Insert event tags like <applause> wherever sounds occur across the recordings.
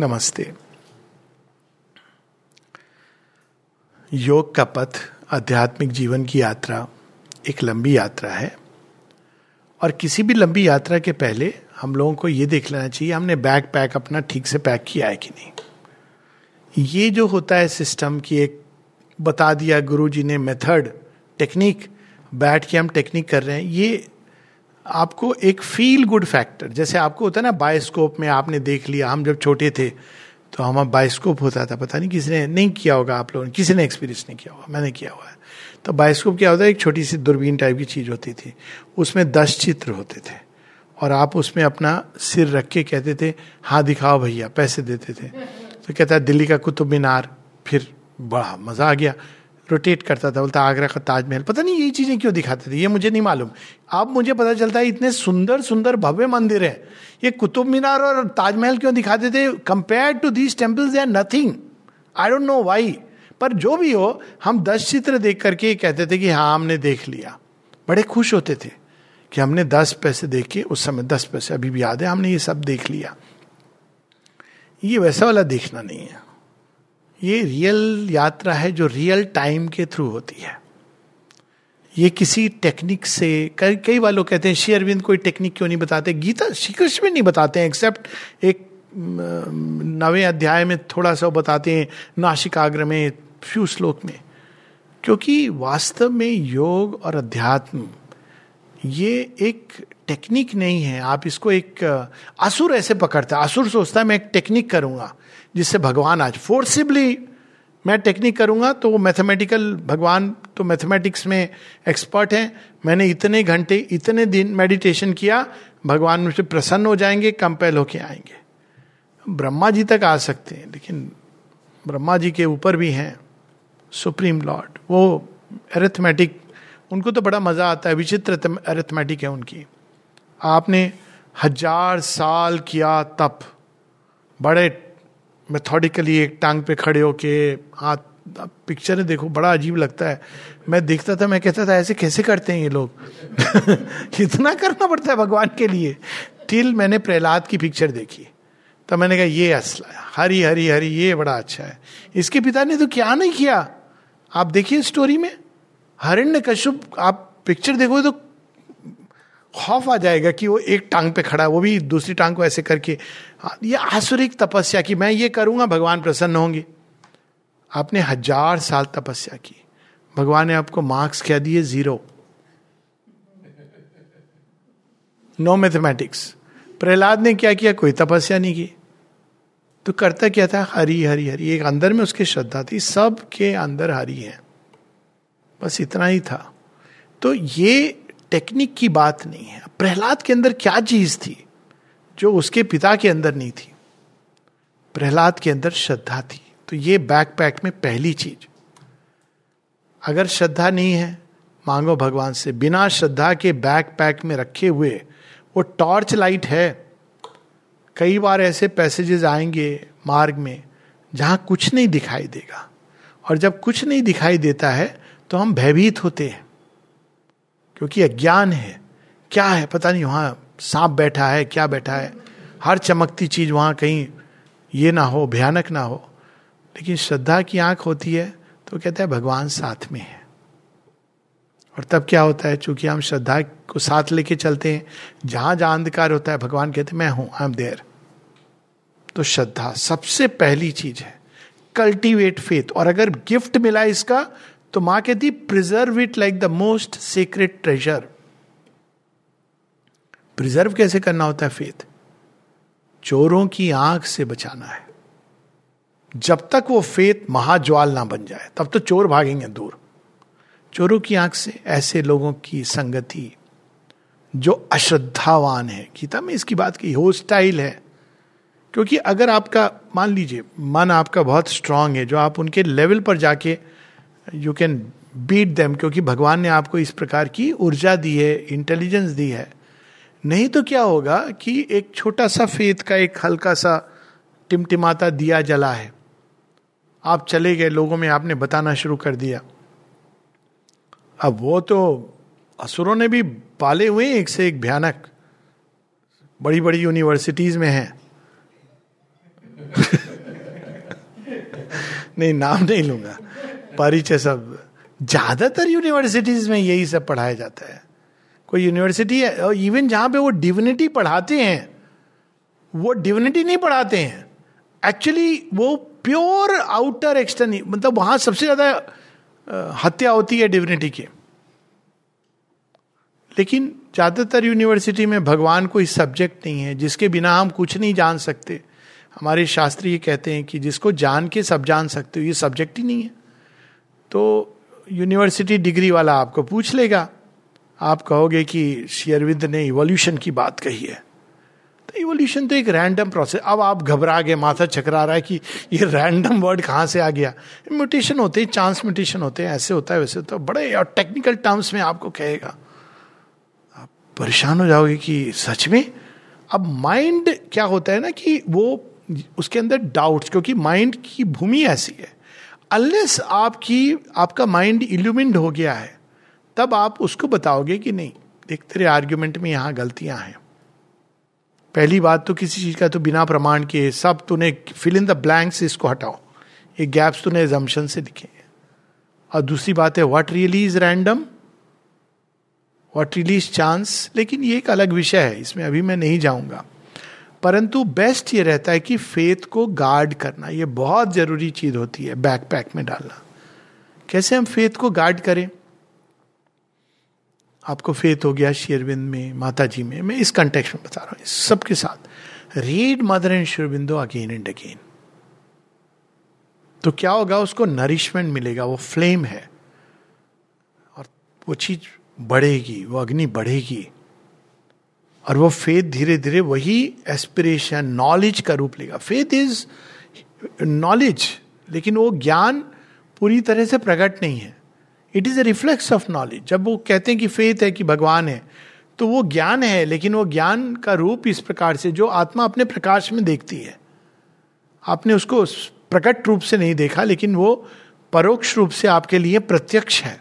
नमस्ते। योग का पथ, आध्यात्मिक जीवन की यात्रा, एक लंबी यात्रा है। और किसी भी लंबी यात्रा के पहले हम लोगों को ये देख लेना चाहिए, हमने बैग पैक अपना ठीक से पैक किया है कि नहीं। ये जो होता है सिस्टम की एक बता दिया गुरु जी ने मेथड, टेक्निक, बैठ के हम टेक्निक कर रहे हैं, ये आपको एक फील गुड फैक्टर जैसे आपको होता है ना बायोस्कोप में आपने देख लिया, हम जब छोटे थे तो हमारा बायोस्कोप होता था, पता नहीं किसी ने नहीं किया होगा आप लोगों ने, किसी ने एक्सपीरियंस नहीं किया होगा, मैंने किया हुआ है। तो बायोस्कोप क्या होता है, एक छोटी सी दूरबीन टाइप की चीज़ होती थी, उसमें दस चित्र होते थे, और आप उसमें अपना सिर रख के कहते थे हाँ दिखाओ भैया, पैसे देते थे। तो कहता है, दिल्ली का कुतुब मीनार, फिर बड़ा मज़ा आ गया। रोटेट करता था, बोलता, आगरा का ताजमहल। पता नहीं ये चीज़ें क्यों दिखाते थे? ये मुझे नहीं मालूम। अब मुझे पता चलता है इतने सुंदर सुंदर भव्य मंदिर है। ये कुतुब मीनार और ताजमहल क्यों दिखाते थे? Compare to these temples are nothing I don't know why पर जो भी हो, हम दस चित्र देख करके कहते थे कि हाँ हमने देख लिया। बड़े खुश होते थे कि हमने दस पैसे देख के, उस समय दस पैसे अभी भी याद है, हमने ये सब देख लिया। ये वैसा वाला देखना नहीं है। ये रियल यात्रा है जो रियल टाइम के थ्रू होती है। ये किसी टेक्निक से, कई कई बार लोग कहते हैं, श्री अरविंद, कोई टेक्निक क्यों नहीं बताते? गीता श्री कृष्ण में नहीं बताते हैं एक्सेप्ट एक नवे अध्याय में थोड़ा सा वो बताते हैं नाशिकाग्र में फ्यू श्लोक में। क्योंकि वास्तव में योग और अध्यात्म, ये एक टेक्निक नहीं है। आप इसको एक असुर ऐसे पकड़ता है। असुर सोचता है, मैं एक टेक्निक करूँगा, जिससे भगवान आज फोर्सिबली मैं टेक्निक करूँगा तो वो मैथमेटिकल भगवान तो मैथमेटिक्स में एक्सपर्ट हैं। मैंने इतने घंटे, इतने दिन मेडिटेशन किया, भगवान मुझसे प्रसन्न हो जाएँगे कंपेल होके आएँगे। ब्रह्मा जी तक आ सकते हैं, लेकिन ब्रह्मा जी के ऊपर भी हैं सुप्रीम लॉर्ड वो एरेथमेटिक उनको तो बड़ा मज़ा आता है, विचित्र एरेथमेटिक है उनकी। आपने हज़ार साल किया तप। बड़े मेथोडिकली एक टांग पे खड़े होके हाथ पिक्चर देखो, बड़ा अजीब लगता है। मैं देखता था, मैं कहता था, ऐसे कैसे करते हैं ये लोग? <laughs> इतना करना पड़ता है भगवान के लिए। टिल मैंने प्रहलाद की पिक्चर देखी। तब मैंने कहा, ये असला हरी हरी हरी, ये बड़ा अच्छा है। इसके पिता ने तो क्या नहीं किया? आप देखिए स्टोरी में। हरिण्य कश्यप, आप पिक्चर देखो तो खौफ आ जाएगा कि वो एक टांग पे खड़ा है वो भी दूसरी टांग को ऐसे करके। हाँ, ये आसुरिक तपस्या की मैं ये करूँगा भगवान प्रसन्न होंगे। आपने हज़ार साल तपस्या की। भगवान ने आपको मार्क्स क्या दिए? ज़ीरो। नो मैथमेटिक्स प्रहलाद ने क्या किया? कोई तपस्या नहीं की। तो करता क्या था? हरी हरी हरी। एक अंदर में उसकी श्रद्धा थी। सब के अंदर हरी है। बस इतना ही था। तो ये टेक्निक की बात नहीं है। प्रहलाद के अंदर क्या चीज़ थी जो उसके पिता के अंदर नहीं थी? प्रहलाद के अंदर श्रद्धा थी। तो ये बैकपैक में पहली चीज़। अगर श्रद्धा नहीं है, मांगो भगवान से, बिना श्रद्धा के बैकपैक में रखे हुए, वो टॉर्च लाइट है। कई बार ऐसे पैसेजेस आएँगे मार्ग में, जहाँ कुछ नहीं दिखाई देगा। और जब कुछ नहीं दिखाई देता है तो हम भयभीत होते हैं। क्योंकि अज्ञान है। क्या है? पता नहीं, वहाँ सांप बैठा है, क्या बैठा है? हर चमकती चीज़ वहाँ कहीं ये ना हो, भयानक ना हो। लेकिन श्रद्धा की आँख होती है तो कहता है भगवान साथ में है। और तब क्या होता है? चूँकि हम श्रद्धा को साथ लेके चलते हैं, जहाँ जहाँ अंधकार होता है, भगवान कहते मैं हूँ, आई एम देयर. तो श्रद्धा सबसे पहली चीज़ है। Cultivate faith. और अगर गिफ्ट मिला इसका तो माँ कहती preserve it like the most secret treasure preserve कैसे करना होता है फेथ चोरों की आँख से बचाना है। जब तक वो फेत महाज्वाल ना बन जाए, तब तो चोर भागेंगे दूर। चोरों की आँख से ऐसे लोगों की संगति, जो अश्रद्धावान है। गीता में इसकी बात की होस्टाइल है। क्योंकि अगर आपका, मान लीजिए, मन आपका बहुत स्ट्रांग है, जो आप उनके लेवल पर जाके यू कैन बीट देम क्योंकि भगवान ने आपको इस प्रकार की ऊर्जा दी है इंटेलिजेंस दी है। नहीं तो क्या होगा कि एक छोटा सा फेत का एक हल्का सा टिमटिमाता दिया जला है। आप चले गए, लोगों में आपने बताना शुरू कर दिया। अब वो तो असुरों ने भी पाले हुए एक से एक भयानक। बड़ी बड़ी यूनिवर्सिटीज में हैं। <laughs> नहीं, नाम नहीं लूँगा। परिचय सब। ज़्यादातर यूनिवर्सिटीज में यही सब पढ़ाया जाता है। कोई यूनिवर्सिटी है, और इवन जहाँ पे वो डिविनिटी पढ़ाते हैं, वो डिविनिटी नहीं पढ़ाते हैं। एक्चुअली वो प्योर आउटर एक्सटर्न मतलब वहाँ सबसे ज़्यादा हत्या होती है डिविनिटी की। लेकिन ज़्यादातर यूनिवर्सिटी में भगवान कोई सब्जेक्ट नहीं है, जिसके बिना हम कुछ नहीं जान सकते। हमारे शास्त्री ये कहते हैं कि जिसको जान के सब जान सकते हो, ये सब्जेक्ट ही नहीं है। तो यूनिवर्सिटी डिग्री वाला आपको पूछ लेगा। आप कहोगे कि शेयरविंद ने इवोल्यूशन की बात कही है। तो इवोल्यूशन तो एक रैंडम प्रोसेस अब आप घबरा गए, माथा चकरा रहा है कि ये रैंडम वर्ड कहाँ से आ गया? म्यूटेशन होते हैं चांस म्यूटेशन होते हैं। ऐसे होता है, वैसे है। बड़े और टेक्निकल टर्म्स में आपको कहेगा। आप परेशान हो जाओगे कि सच में? अब माइंड क्या होता है ना कि वो उसके अंदर डाउट्स क्योंकि माइंड की भूमि ऐसी है। अनलेस आपकी, आपका माइंड इल्यूमिंड हो गया है, तब आप उसको बताओगे कि नहीं, देख, तेरे आर्ग्यूमेंट में यहाँ गलतियाँ हैं। पहली बात तो किसी चीज़ का तो बिना प्रमाण के सब तूने फिल इन द ब्लैंक्स इसको हटाओ। ये गैप्स तूने एजम्पन से दिखे और दूसरी बात है what really is random what really is chance लेकिन ये एक अलग विषय है, इसमें अभी मैं नहीं जाऊँगा। परंतु बेस्ट ये रहता है कि फेथ को गार्ड करना, ये बहुत ज़रूरी चीज़ होती है बैकपैक में डालना। कैसे हम फेथ को गार्ड करें? आपको फेथ हो गया शेरविंद में माता जी में, मैं इस कंटेक्स में बता रहा हूँ सबके साथ। Read Mother and Sri Aurobindo again and again तो क्या होगा, उसको नरिशमेंट मिलेगा, वो फ्लेम है। और वो चीज़ बढ़ेगी, वो अग्नि बढ़ेगी। और वो फेथ धीरे धीरे वही एस्पिरेशन नॉलेज का रूप लेगा। फेथ इज़ नॉलेज लेकिन वो ज्ञान पूरी तरह से प्रकट नहीं है। It is a reflex of knowledge जब वो कहते हैं कि फेथ है, कि भगवान है तो वो ज्ञान है, लेकिन वो ज्ञान का रूप इस प्रकार से, जो आत्मा अपने प्रकाश में देखती है। आपने उसको प्रकट रूप से नहीं देखा, लेकिन वो परोक्ष रूप से आपके लिए प्रत्यक्ष है।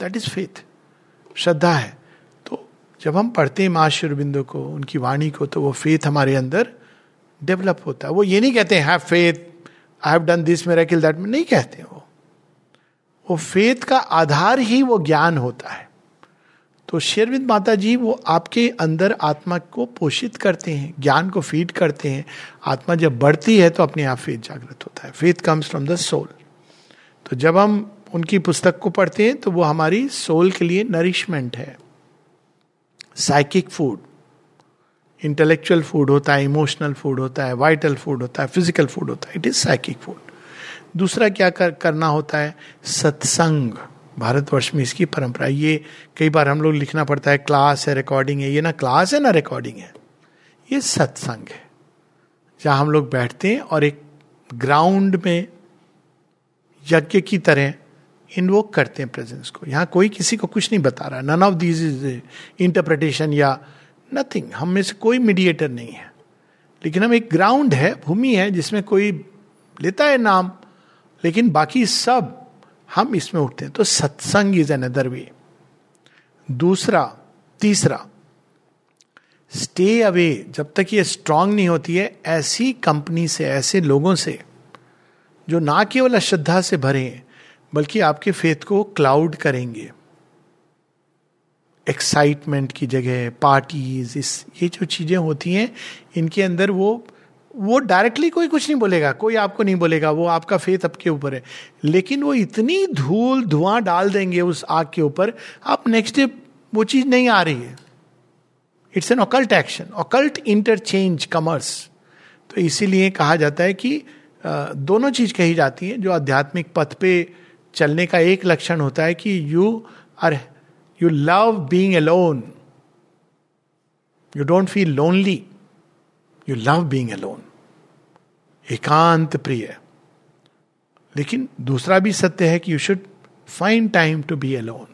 दैट इज़ फेथ श्रद्धा है। जब हम पढ़ते हैं माँ को, उनकी वाणी को तो वो फेथ हमारे अंदर डेवलप होता है। वो ये नहीं कहते have faith I have done this मेरा किल दैट में नहीं कहते वो। वो फेथ का आधार ही वो ज्ञान होता है। तो शेरविंद माता जी वो आपके अंदर आत्मा को पोषित करते हैं, ज्ञान को फ़ीड करते हैं। आत्मा जब बढ़ती है तो अपने आप फेथ जागृत होता है। Faith comes from the soul तो जब हम उनकी पुस्तक को पढ़ते हैं तो वो हमारी सोल के लिए नरिशमेंट है। साइकिक फ़ूड इंटेलेक्चुअल फ़ूड होता है इमोशनल फ़ूड होता है वाइटल फ़ूड होता है फ़िज़िकल फ़ूड होता है इट इज़ साइकिक फ़ूड दूसरा क्या कर, करना होता है? सत्संग. भारतवर्ष में इसकी परंपरा ये कई बार हम लोग लिखना पड़ता है क्लास है रिकॉर्डिंग है ये ना क्लास है ना रिकॉर्डिंग है. ये सत्संग है. जहाँ हम लोग बैठते हैं और एक ग्राउंड में यज्ञ की तरह इन्वोक करते हैं प्रेजेंस को। यहाँ कोई किसी को कुछ नहीं बता रहा। None of these is interpretation या नथिंग हम में से कोई मीडिएटर नहीं है। लेकिन हम एक ग्राउंड है, भूमि है, जिसमें कोई लेता है नाम, लेकिन बाकी सब हम इसमें उठते हैं। तो सत्संग इज़ एन अदर वे दूसरा, तीसरा स्टे अवे जब तक ये स्ट्रांग नहीं होती है, ऐसी कंपनी से, ऐसे लोगों से, जो ना केवल अश्रद्धा से भरे बल्कि आपके फेथ को क्लाउड करेंगे। एक्साइटमेंट की जगह पार्टीज़ इस, ये जो चीज़ें होती हैं, इनके अंदर वो वो डायरेक्टली कोई कुछ नहीं बोलेगा, कोई आपको नहीं बोलेगा, वो आपका फेथ आपके ऊपर है। लेकिन वो इतनी धूल, धुआँ डाल देंगे उस आग के ऊपर, आप नेक्स्ट डे वो चीज़ नहीं आ रही है। It's an occult action occult interchange commerce तो इसीलिए कहा जाता है कि दोनों चीज़ कही जाती है जो आध्यात्मिक पथ पे चलने का एक लक्षण होता है कि you are you love being alone you don't feel lonely you love being alone एकांत प्रिय। लेकिन दूसरा भी सत्य है कि you should find time to be alone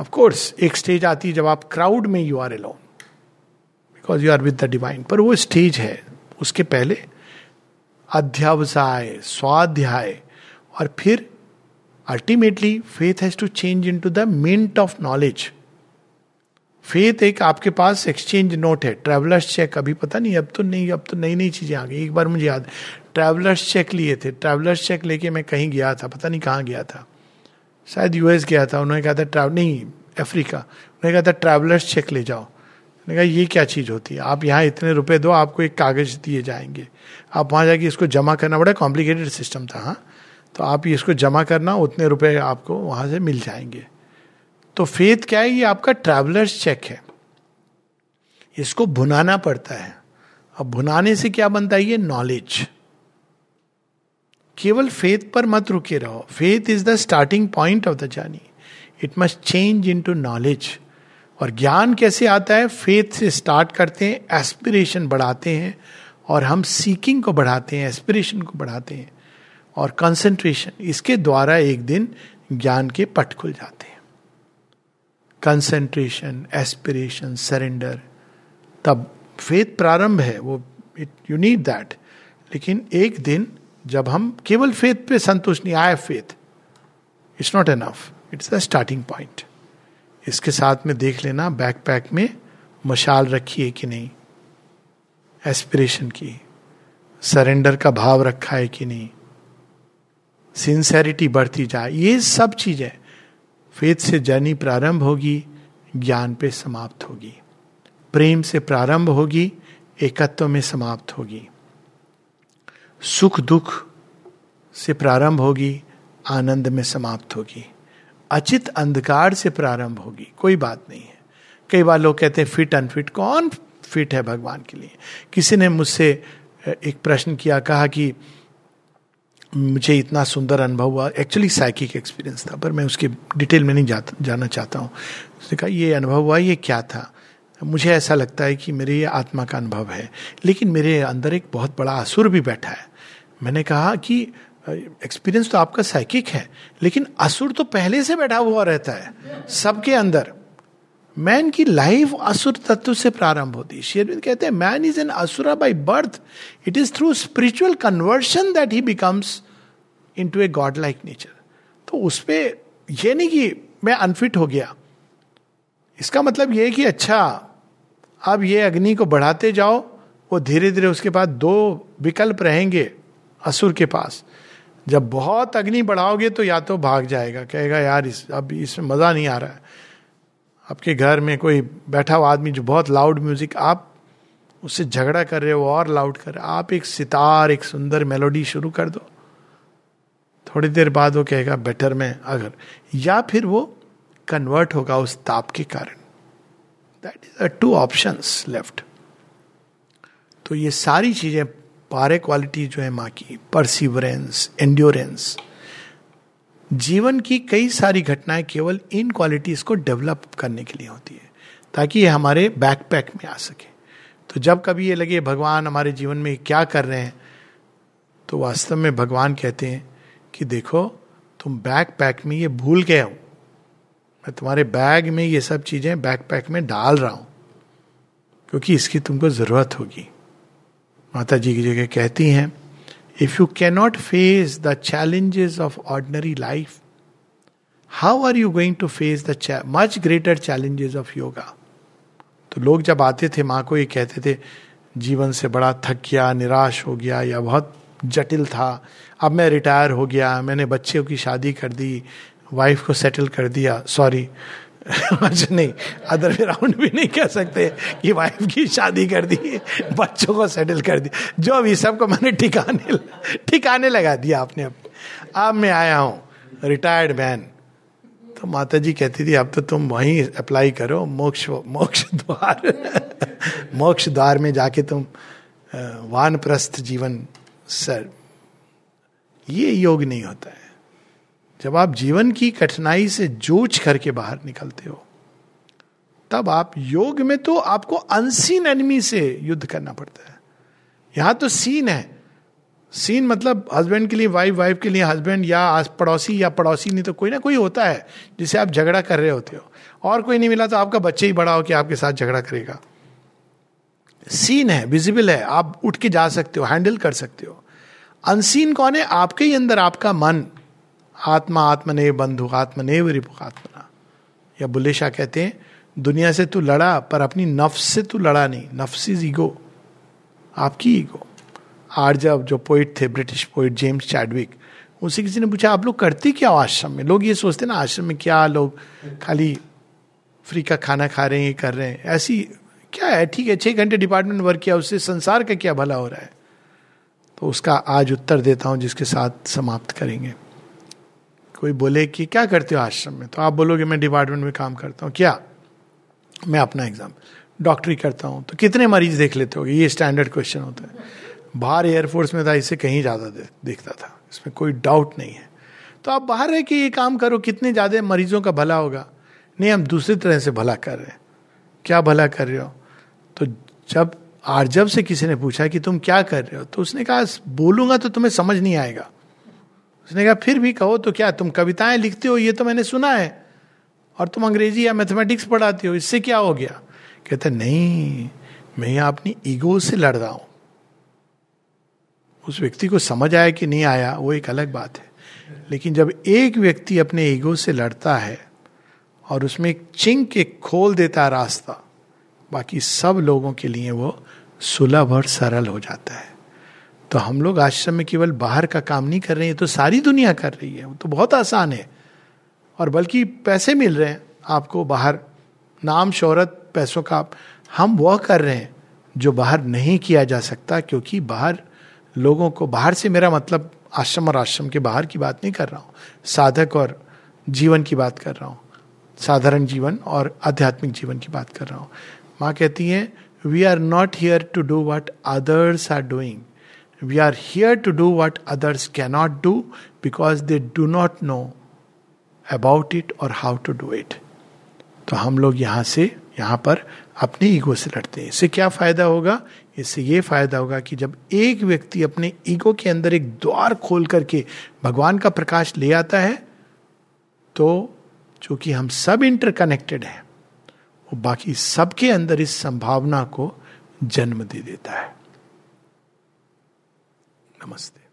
of course एक स्टेज आती है जब आप क्राउड में you are alone because you are with the divine पर वो स्टेज है। उसके पहले अध्यावसाय, स्वाध्याय और फिर ultimately faith has to change into the mint of knowledge faith एक आपके पास एक्सचेंज नोट है। ट्रेवलर्स चेक अभी पता नहीं, अब तो नहीं, अब तो नई नई चीज़ें आ गई। एक बार मुझे याद ट्रैवलर्स चेक लिए थे। ट्रैवलर्स चेक लेके मैं कहीं गया था, पता नहीं कहाँ गया था। शायद यूएस गया था। उन्होंने कहा था ट्रैवल नहीं अफ्रीका उन्होंने कहा था ट्रैवलर्स चेक ले जाओ। मैंने कहा, ये क्या चीज़ होती है? आप यहाँ इतने रुपए दो, आपको एक कागज़ दिए जाएँगे। आप वहाँ जाके इसको जमा करना बड़ा कॉम्प्लिकेटेड सिस्टम था हाँ? तो आप इसको जमा करना, उतने रुपए आपको वहाँ से मिल जाएँगे। तो फेथ क्या है, ये आपका ट्रैवलर्स चेक है। इसको भुनाना पड़ता है। अब भुनाने से क्या बनता है, ये नॉलेज केवल फेथ पर मत रुके रहो। Faith is the starting point of the journey it must change into knowledge और ज्ञान कैसे आता है फेथ से स्टार्ट करते हैं एस्पिरेशन बढ़ाते हैं, और हम सीकिंग को बढ़ाते हैं एस्पिरेशन को बढ़ाते हैं। और कंसंट्रेशन इसके द्वारा एक दिन ज्ञान के पट खुल जाते हैं। कंसंट्रेशन एस्पिरेशन सरेंडर तब फेथ प्रारंभ है, वो इट यू नीड दैट लेकिन एक दिन जब हम केवल फेथ पे संतुष्ट नहीं I faith it's not enough it's the starting point इसके साथ में देख लेना बैक पैक में मशाल रखी है कि नहीं। एस्पिरेशन की। सरेंडर का भाव रखा है कि नहीं। सिंसेरिटी बढ़ती जाए, ये सब चीज़ें फेथ से जर्नी प्रारंभ होगी, ज्ञान पे समाप्त होगी। प्रेम से प्रारंभ होगी, एकत्व में समाप्त होगी। सुख दुख से प्रारंभ होगी, आनंद में समाप्त होगी। अचित अंधकार से प्रारंभ होगी, कोई बात नहीं है। कई बार लोग कहते हैं, फिट अनफिट कौन फिट है भगवान के लिए? किसी ने मुझसे एक प्रश्न किया, कहा कि मुझे इतना सुंदर अनुभव हुआ। एक्चुअली साइकिक एक्सपीरियंस था पर मैं उसके डिटेल में नहीं जा, जाना चाहता हूँ। उसने कहा ये अनुभव हुआ ये क्या था? मुझे ऐसा लगता है कि मेरे ये आत्मा का अनुभव है। लेकिन मेरे अंदर एक बहुत बड़ा असुर भी बैठा है। मैंने कहा कि एक्सपीरियंस तो आपका साइकिक है लेकिन असुर तो पहले से बैठा हुआ रहता है सबके अंदर। मैन की लाइफ असुर तत्व से प्रारंभ होती है। शेरविंद कहते हैं man is an asura by birth it is through spiritual conversion that he becomes into a god like nature तो उस पर यह नहीं कि मैं अनफिट हो गया। इसका मतलब यह कि अच्छा अब ये अग्नि को बढ़ाते जाओ, वो धीरे धीरे उसके बाद दो विकल्प रहेंगे असुर के पास। जब बहुत अग्नि बढ़ाओगे तो या तो भाग जाएगा, कहेगा, यार, इस, अब इसमें मज़ा नहीं आ रहा है। आपके घर में कोई बैठा हुआ आदमी जो बहुत लाउड म्यूज़िक आप उससे झगड़ा कर रहे हो और लाउड कर रहे हो। आप एक सितार, एक सुंदर मेलोडी शुरू कर दो। थोड़ी देर बाद वो कहेगा बेटर में अगर. या फिर वो कन्वर्ट होगा उस ताप के कारण। That is a two option left तो ये सारी चीज़ें पारे क्वालिटी जो है माँ की परसिवरेंस एंड्योरेंस जीवन की कई सारी घटनाएँ केवल इन क्वालिटीज को डेवलप करने के लिए होती है, ताकि ये हमारे बैकपैक में आ सके। तो जब कभी ये लगे, भगवान हमारे जीवन में क्या कर रहे हैं? तो वास्तव में भगवान कहते हैं कि देखो, तुम बैक पैक में ये भूल गए हो। मैं तुम्हारे बैग में ये सब चीज़ें बैक पैक में डाल रहा हूँ, क्योंकि इसकी तुमको ज़रूरत होगी। माता जी की जगह कहती हैं if you cannot face the challenges of ordinary life how are you going to face the much greater challenges of yoga तो लोग जब आते थे, माँ को ये कहते थे, जीवन से बड़ा थक गया निराश हो गया, या बहुत जटिल था। अब मैं रिटायर हो गया, मैंने बच्चों की शादी कर दी वाइफ को सेटल कर दिया। सॉरी अच्छा <laughs> नहीं अदर वे राउंड भी नहीं कह सकते कि वाइफ की शादी कर दी, बच्चों को सेटल कर दी। जो अभी सबको मैंने ठिकाने ठिकाने लगा दिया आपने अब अब मैं आया हूँ रिटायर्ड मैन तो माता जी कहती थी, अब तो तुम वहीं अप्लाई करो, मोक्ष मोक्ष द्वार <laughs> मोक्ष द्वार में जाके तुम वानप्रस्थ जीवन सर, ये योग नहीं होता है। जब आप जीवन की कठिनाई से जूझ करके बाहर निकलते हो, तब आप योग में तो आपको अनसीन एनिमी से युद्ध करना पड़ता है। यहाँ तो सीन है। सीन मतलब हस्बैंड के लिए वाइफ वाइफ के लिए हस्बैंड या पड़ोसी या पड़ोसी, नहीं तो कोई ना कोई होता है, जिसे आप झगड़ा कर रहे होते हो। और कोई नहीं मिला तो आपका बच्चे ही बड़ा हो कि आपके साथ झगड़ा करेगा। सीन है विजिबल है, आप उठ के जा सकते हो हैंडल कर सकते हो। अनसीन कौन है? आपके ही अंदर आपका मन। आत्मा आत्मने बंधु आत्मने रिपु आत्मना। या बुल्ले शाह कहते हैं, दुनिया से तू लड़ा, पर अपनी नफ्स से तू लड़ा नहीं। नफ्स इज़ ईगो आपकी ईगो आज जब जो पोइट थे ब्रिटिश पोइट जेम्स चैडविक उनसे किसी ने पूछा, आप लोग करते क्या हो आश्रम में? लोग ये सोचते ना, आश्रम में क्या लोग खाली फ्री का खाना खा रहे हैं, ये कर रहे हैं। ऐसी क्या है? ठीक है, छह घंटे डिपार्टमेंट वर्क किया, उससे संसार का क्या भला हो रहा है? तो उसका आज उत्तर देता हूँ, जिसके साथ समाप्त करेंगे। कोई बोले कि क्या करते हो आश्रम में? तो आप बोलोगे, मैं डिपार्टमेंट में काम करता हूँ। क्या? मैं अपना एग्ज़ाम डॉक्टरी करता हूँ। तो कितने मरीज़ देख लेते हो ये स्टैंडर्ड क्वेश्चन होता है। बाहर एयरफोर्स में था इससे कहीं ज़्यादा देखता था। इसमें कोई डाउट नहीं है। तो आप बाहर रह के ये काम करो, कितने ज़्यादा मरीजों का भला होगा? नहीं, हम दूसरी तरह से भला कर रहे हैं। क्या भला कर रहे हो? जब आरजब से किसी ने पूछा कि तुम क्या कर रहे हो तो उसने कहा, बोलूँगा तो तुम्हें समझ नहीं आएगा। उसने कहा, फिर भी कहो तो क्या, तुम कविताएँ लिखते हो, ये तो मैंने सुना है, और तुम अंग्रेज़ी या मैथमेटिक्स पढ़ाते हो, इससे क्या हो गया? कहते, नहीं, मैं यहाँ अपनी ईगो से लड़ रहा हूँ। उस व्यक्ति को समझ आया कि नहीं आया, वो एक अलग बात है। लेकिन जब एक व्यक्ति अपने ईगो से लड़ता है, और उसमें एक चिंक, एक खोल देता रास्ता बाकी सब लोगों के लिए वो सुलभ और सरल हो जाता है। तो हम लोग आश्रम में केवल बाहर का काम नहीं कर रहे हैं तो सारी दुनिया कर रही है, वो तो बहुत आसान है। और बल्कि पैसे मिल रहे हैं आपको बाहर, नाम शोहरत पैसों का हम वह कर रहे हैं जो बाहर नहीं किया जा सकता, क्योंकि बाहर लोगों को, बाहर से मेरा मतलब आश्रम और आश्रम के बाहर की बात नहीं कर रहा हूँ, साधक और जीवन की बात कर रहा हूँ, साधारण जीवन और आध्यात्मिक जीवन की बात कर रहा हूँ। माँ कहती हैं we are not here to do what others are doing we are here to do what others cannot do because they do not know about it और हाउ टू डू इट तो हम लोग यहाँ से, यहाँ पर अपने ईगो से लड़ते हैं। इससे क्या फ़ायदा होगा? इससे ये फ़ायदा होगा कि जब एक व्यक्ति अपने ईगो के अंदर एक द्वार खोल करके भगवान का प्रकाश ले आता है तो चूँकि हम सब इंटरकनेक्टेड हैं बाकी सबके अंदर इस संभावना को जन्म दे देता है। नमस्ते।